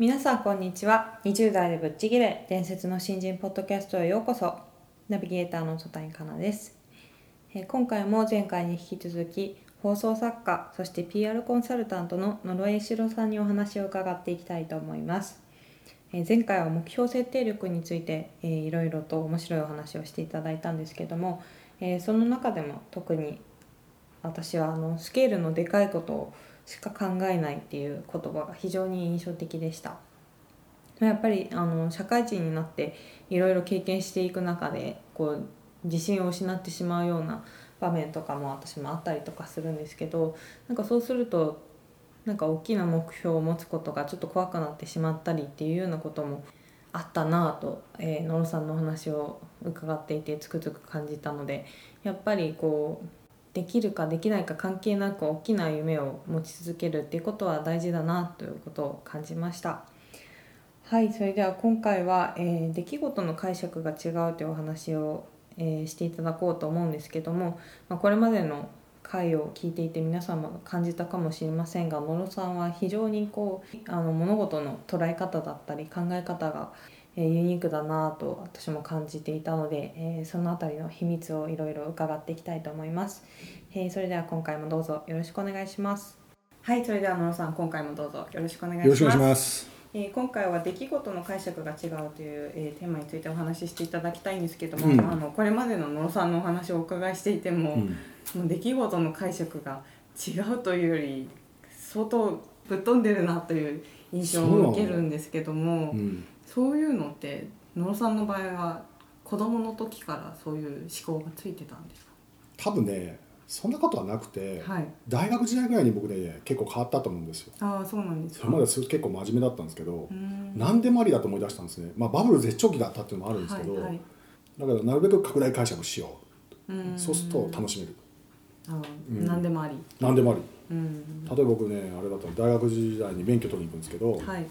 皆さんこんにちは。20代でぶっちぎれ伝説の新人ポッドキャストへようこそ。ナビゲーターの曽谷香奈です。え今回も前回に引き続き放送作家そして PR コンサルタントの野呂江一郎さんにお話を伺っていきたいと思います。え前回は目標設定力について、え、いろいろと面白いお話をしていただいたんですけども、え、その中でも特に私はあのスケールのでかいことをしか考えないっていう言葉が非常に印象的でした。やっぱりあの社会人になっていろいろ経験していく中でこう自信を失ってしまうような場面とかも私もあったりとかするんですけどなんかそうするとなんか大きな目標を持つことがちょっと怖くなってしまったりっていうようなこともあったなぁと、えー、野呂さんのお話を伺っていてつくづく感じたのでやっぱりこうできるかできないか関係なく大きな夢を持ち続けるっていうことは大事だなということを感じました。はいそれでは今回は、えー、出来事の解釈が違うというお話を、えー、していただこうと思うんですけども、まあ、これまでの回を聞いていて皆様が感じたかもしれませんが野呂さんは非常にこうあの物事の捉え方だったり考え方がえユニークだなと私も感じていたので、えその辺りの秘密をいろいろ伺っていきたいと思います、えそれでは今回もどうぞよろしくお願いします。はいそれでは野呂さん今回もどうぞよろしくお願いします。よろしくお願いします。えー、今回は出来事の解釈が違うという、えー、テーマについてお話ししていただきたいんですけども、うん、あのこれまでの野呂さんのお話をお伺いしていても、うん、もう出来事の解釈が違うというより相当ぶっ飛んでるなという印象を受けるんですけども、うん、そういうのって野呂さんの場合は子供の時からそういう思考がついてたんですか？多分ねそんなことはなくて、はい、大学時代ぐらいに僕ね結構変わったと思うんですよ。ああそうなんですそれまで結構真面目だったんですけど何でもありだと思い出したんですね、まあ、バブル絶頂期だったっていうのもあるんですけど、はいはい、だからなるべく拡大解釈しよう。そうすると楽しめる。あ、うん、何でもあり。何でもあり。例えば僕ねあれだった大学時代に免許取りに行くんですけど、はい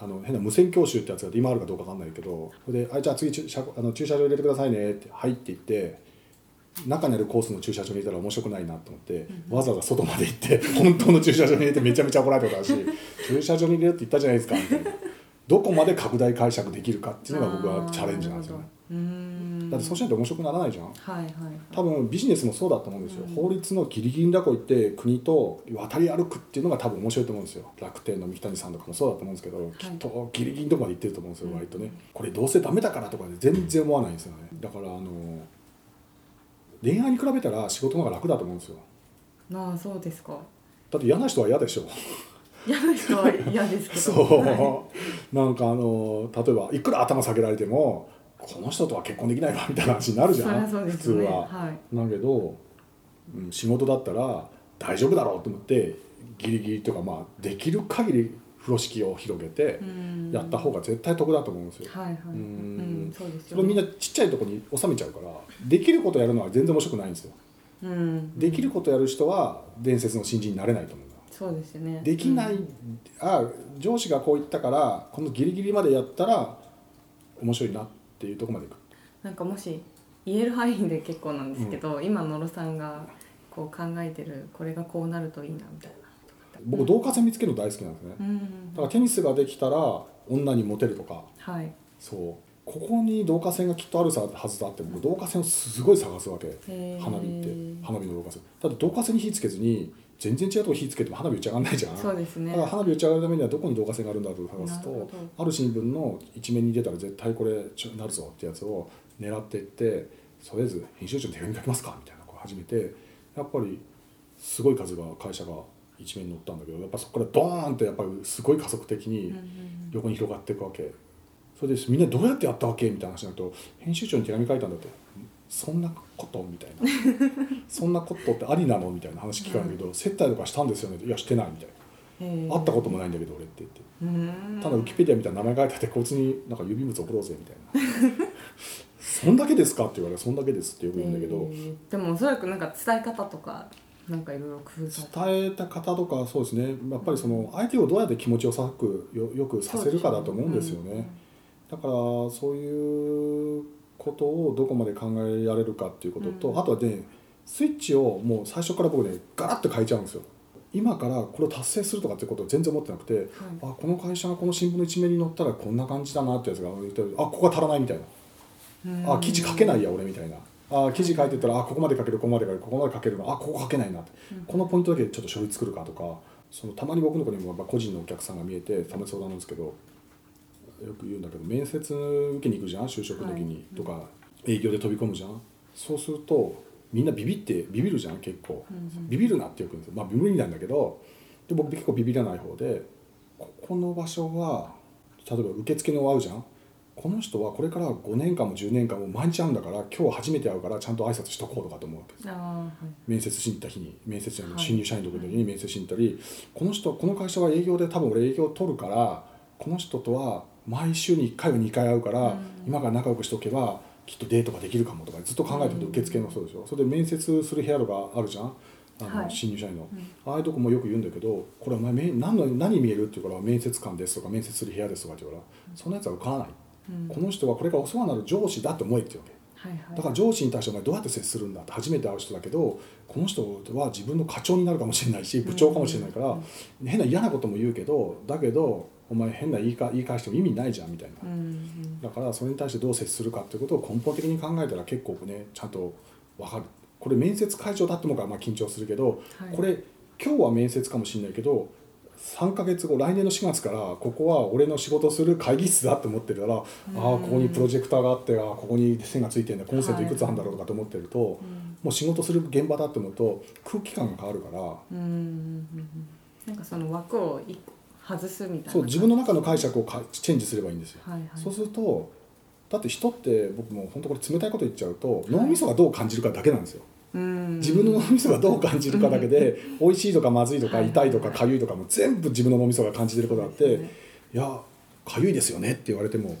あの変な無線教習ってやつが今あるかどうか分かんないけどであじゃあ次駐あの駐車場入れてくださいねって入って言って中にあるコースの駐車場に入れたら面白くないなと思って、うん、わざわざ外まで行って本当の駐車場に入れてめちゃめちゃ怒られたことあるし駐車場に入れるって言ったじゃないですかみたいな。どこまで拡大解釈できるかっていうのが僕はチャレンジなんですよね。だってそうしないと面白くならないじゃん、はいはいはい、多分ビジネスもそうだと思うんですよ、うん、法律のギリギリのとこ行って国と渡り歩くっていうのが多分面白いと思うんですよ。楽天の三木谷さんとかもそうだと思うんですけど、はい、きっとギリギリのとこまで行ってると思うんですよ、割とね。これどうせダメだからとかで全然思わないんですよね。だからあの恋愛に比べたら仕事の方が楽だと思うんですよ。ああそうですか。だって嫌な人は嫌でしょ。嫌な人は嫌ですけど。そう、はい、なんかあの例えばいくら頭下げられてもこの人とは結婚できないわみたいな話になるじゃん、ね、普通は、はい、だけど、うん、仕事だったら大丈夫だろうと思ってギリギリとかまあできる限り風呂敷を広げてやった方が絶対得だと思うんですよ。はいはい、うん、そうですよ、ね、それみんなちっちゃいところに収めちゃうからできることやるのは全然面白くないんですよ。うん、できることやる人は伝説の新人になれないと思う。そうですね。できない、うん、あ上司がこう言ったからこのギリギリまでやったら面白いなっていうところまでいく。なんかもし言える範囲で結構なんですけど、うん、今野呂さんがこう考えてるこれがこうなるといいなみたいな。僕導火線見つけるの大好きなんですね、うん、だからテニスができたら女にモテるとか、はい、そう。ここに導火線がきっとあるはずだって僕導火線をすごい探すわけ。花火って。花火の導火線。だって導火線に火つけずに全然違うとこ火つけても花火打ち上がらないじゃん。そうですね。だから花火打ち上がるためにはどこに導火線があるんだと探すとある新聞の一面に出たら絶対これなるぞってやつを狙っていってとりあえず編集長に手紙書きますかみたいなこう始めてやっぱりすごい数が会社が一面に載ったんだけどやっぱそこからドーンってやっぱりすごい加速的に横に広がっていくわけ、それでみんなどうやってやったわけみたいな話になると編集長に手紙書いたんだってそんなことみたいな。そんなことってありなのみたいな話聞かないけど、接待とかしたんですよね。いやしてないみたいな。会ったこともないんだけど俺って言って。ただウィキペディアみたいな名前書いてあってこいつになんか郵便物送ろうぜみたいな。そんだけですかって言われてそんだけですってよく言うんだけど、でもおそらくなんか伝え方とかなんかいろいろ工夫伝えた方とかそうですね。やっぱりその相手をどうやって気持ちよさくよよくさせるかだと思うんですよね、うん、だからそういうことをどこまで考えられるかっていうことと、うん、あとはねスイッチをもう最初から僕ねガラッと変えちゃうんですよ。今からこれを達成するとかってことを全然思ってなくて、はい、あこの会社がこの新聞の一面に載ったらこんな感じだなってやつが言ってあここが足らないみたいな。あ記事書けないや俺みたいな。あ記事書いてたらあここまで書けるここまで書けるここまで書けるのあここ書けないなって、うん、このポイントだけちょっと書類作るかとかそのたまに僕の子にも個人のお客さんが見えてたまに相談なんですけどよく言うんだけど面接受けに行くじゃん？就職の時に、はい、とか営業で飛び込むじゃん？そうするとみんなビビってビビるじゃん？結構、ビビるなってよく言うんですよ。まあビビりなんだけどで僕結構ビビらない方でここの場所は例えば受付の会うじゃん？この人はこれから5年間も10年間も毎日会うんだから今日初めて会うからちゃんと挨拶しとこうとかと思うわけです、はい、面接しに行った日に面接者の新入社員の時に面接しに行ったり、はい、この人この会社は営業で多分俺営業を取るからこの人とは毎週に1回は2回会うから、うん、今から仲良くしておけばきっとデートができるかもとかずっと考えてると受付もそうでしょそれで面接する部屋とかあるじゃん。あの、はい、新入社員の、うん、ああいうとこもよく言うんだけど「これお前何の何見える?」って言うから「面接官です」とか「面接する部屋です」とかって言うから「そん。なやつは受からない」この人はこれからお世話になる上司だって思えっていうわけ。はいはい、だから上司に対してお前どうやって接するんだって初めて会う人だけどこの人は自分の課長になるかもしれないし部長かもしれないから、うん。変な嫌なことも言うけどだけどお前変な言いか言い返しても意味ないじゃんみたいな、うんだからそれに対してどう接するかっていうことを根本的に考えたら結構ねちゃんと分かる。これ面接会場だってもからまあ緊張するけど、はい、これ今日は面接かもしれないけど3か月後来年の4月からここは俺の仕事する会議室だって思ってるから、ああここにプロジェクターがあってあここに線がついてるんだコンセントいくつあるんだろうとかと思ってると、はい、もう仕事する現場だって思うと空気感が変わるから。うんなんかその枠を外すみたいなそう自分の中の解釈をかチェンジすればいいんですよ、はいはい、そうするとだって人って僕も本当これ冷たいこと言っちゃうと脳みそがどう感じるかだけなんですよ、自分の脳みそがどう感じるかだけで 美味しいとかまずいとか痛いとか痒いとかも全部自分の脳みそが感じてることがあって「いや痒いですよね」って言われても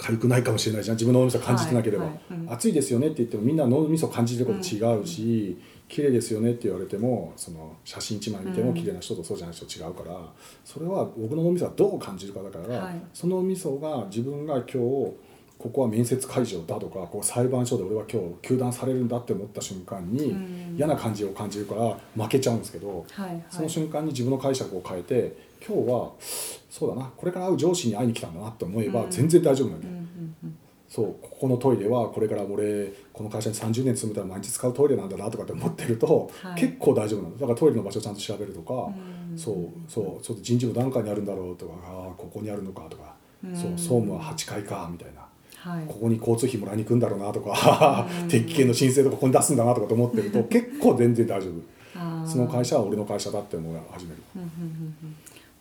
痒くないかもしれないじゃん。自分の脳みそ感じてなければ「暑いですよね」って言ってもみんな脳みそ感じてること違うし「綺麗ですよね」って言われてもその写真1枚見ても綺麗な人とそうじゃない人違うからそれは僕の脳みそがどう感じるかだから、その脳みそが自分が今日ここは面接会場だとかこう裁判所で俺は今日糾弾されるんだって思った瞬間に嫌な感じを感じるから負けちゃうんですけど、はいはい、その瞬間に自分の解釈を変えて今日はそうだなこれから会う上司に会いに来たんだなって思えば全然大丈夫なんだよ、そうここのトイレはこれから俺この会社に30年勤めたら毎日使うトイレなんだなとかって思ってると、はい、結構大丈夫なんだだからトイレの場所をちゃんと調べるとか、そうそうちょっと人事部何階にあるんだろうとかああここにあるのかとか、そう総務は8階かみたいな。はい、ここに交通費もらいに行くんだろうなとか定期券の申請とかここに出すんだなとかと思ってると結構全然大丈夫。その会社は俺の会社だって思い始める。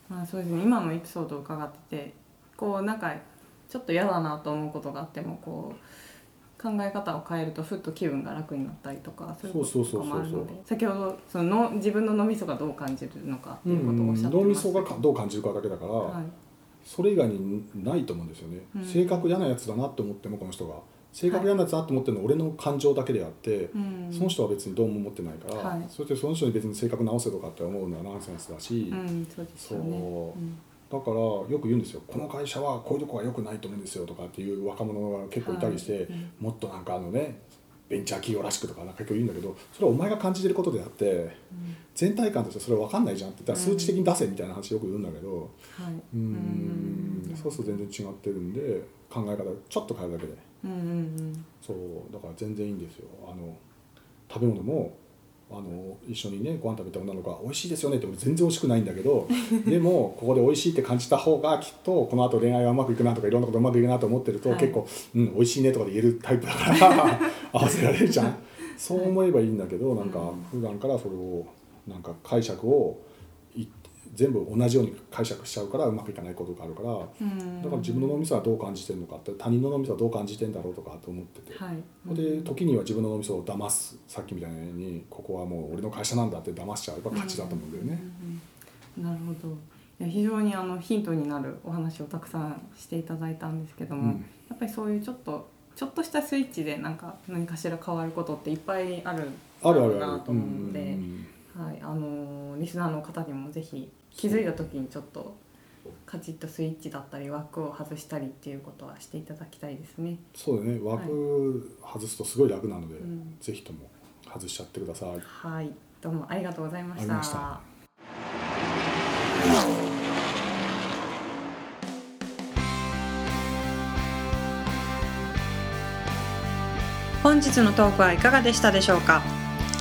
まあ、そうですね。今のエピソードを伺っててこうなんかちょっと嫌だなと思うことがあってもこう考え方を変えるとふっと気分が楽になったりとかそういうこともあるので先ほどその自分の脳みそがどう感じるのかっていうことをおっしゃってました、うん、脳みそがどう感じるかだけだから、はい。それ以外にないと思うんですよね、うん、性格嫌なやつだなと思ってもこの人が性格嫌なやつだと思ってるのは俺の感情だけであって、はい、その人は別にどうも思ってないから、はい、そしてその人に別に性格直せとかって思うのはナンセンスだし、うん、そうですよね、だからよく言うんですよ。この会社はこういうとこが良くないと思うんですよとかっていう若者が結構いたりして、はいうん、もっとなんかあのねベンチャー企業らしくとかなんか結構言うんだけどそれはお前が感じてることであって、うん、全体感としてそれ分かんないじゃんって言ったら数値的に出せみたいな話よく言うんだけど、うん、うん。そうすると全然違ってるんで考え方ちょっと変えるだけで、うんうんうん、そうだから全然いいんですよ。あの食べ物もあの一緒にねご飯食べた女の子が「美味しいですよね」って全然美味しくないんだけど でもここで美味しいって感じた方がきっとこのあと恋愛がうまくいくなとかいろんなことうまくいくなと思ってると、はい、結構「うん美味しいね」とかで言えるタイプだから 合わせられるじゃん。そう思えばいいんだけどなんか普段からそれをなんか解釈を全部同じように解釈しちゃうからうまくいかないことがあるから、だから自分の脳みそはどう感じてるのかって他人の脳みそはどう感じてんだろうとかと思ってて、はい、で時には自分の脳みそを騙すさっきみたいにここはもう俺の会社なんだって騙しちゃえば勝ちだと思うんだよね。なるほど。いや非常にあのヒントになるお話をたくさんしていただいたんですけども、うん、やっぱりそういうちょっとちょっとしたスイッチでなんか何かしら変わることっていっぱいあるあるあるなと思うので、はい、あのリスナーの方にもぜひ気づいた時にちょっとカチッとスイッチだったり枠を外したりっていうことはしていただきたいですね。そうだね枠外すとすごい楽なので、はい、ぜひとも外しちゃってください。はいどうもありがとうございました。本日のトークはいかがでしたでしょうか？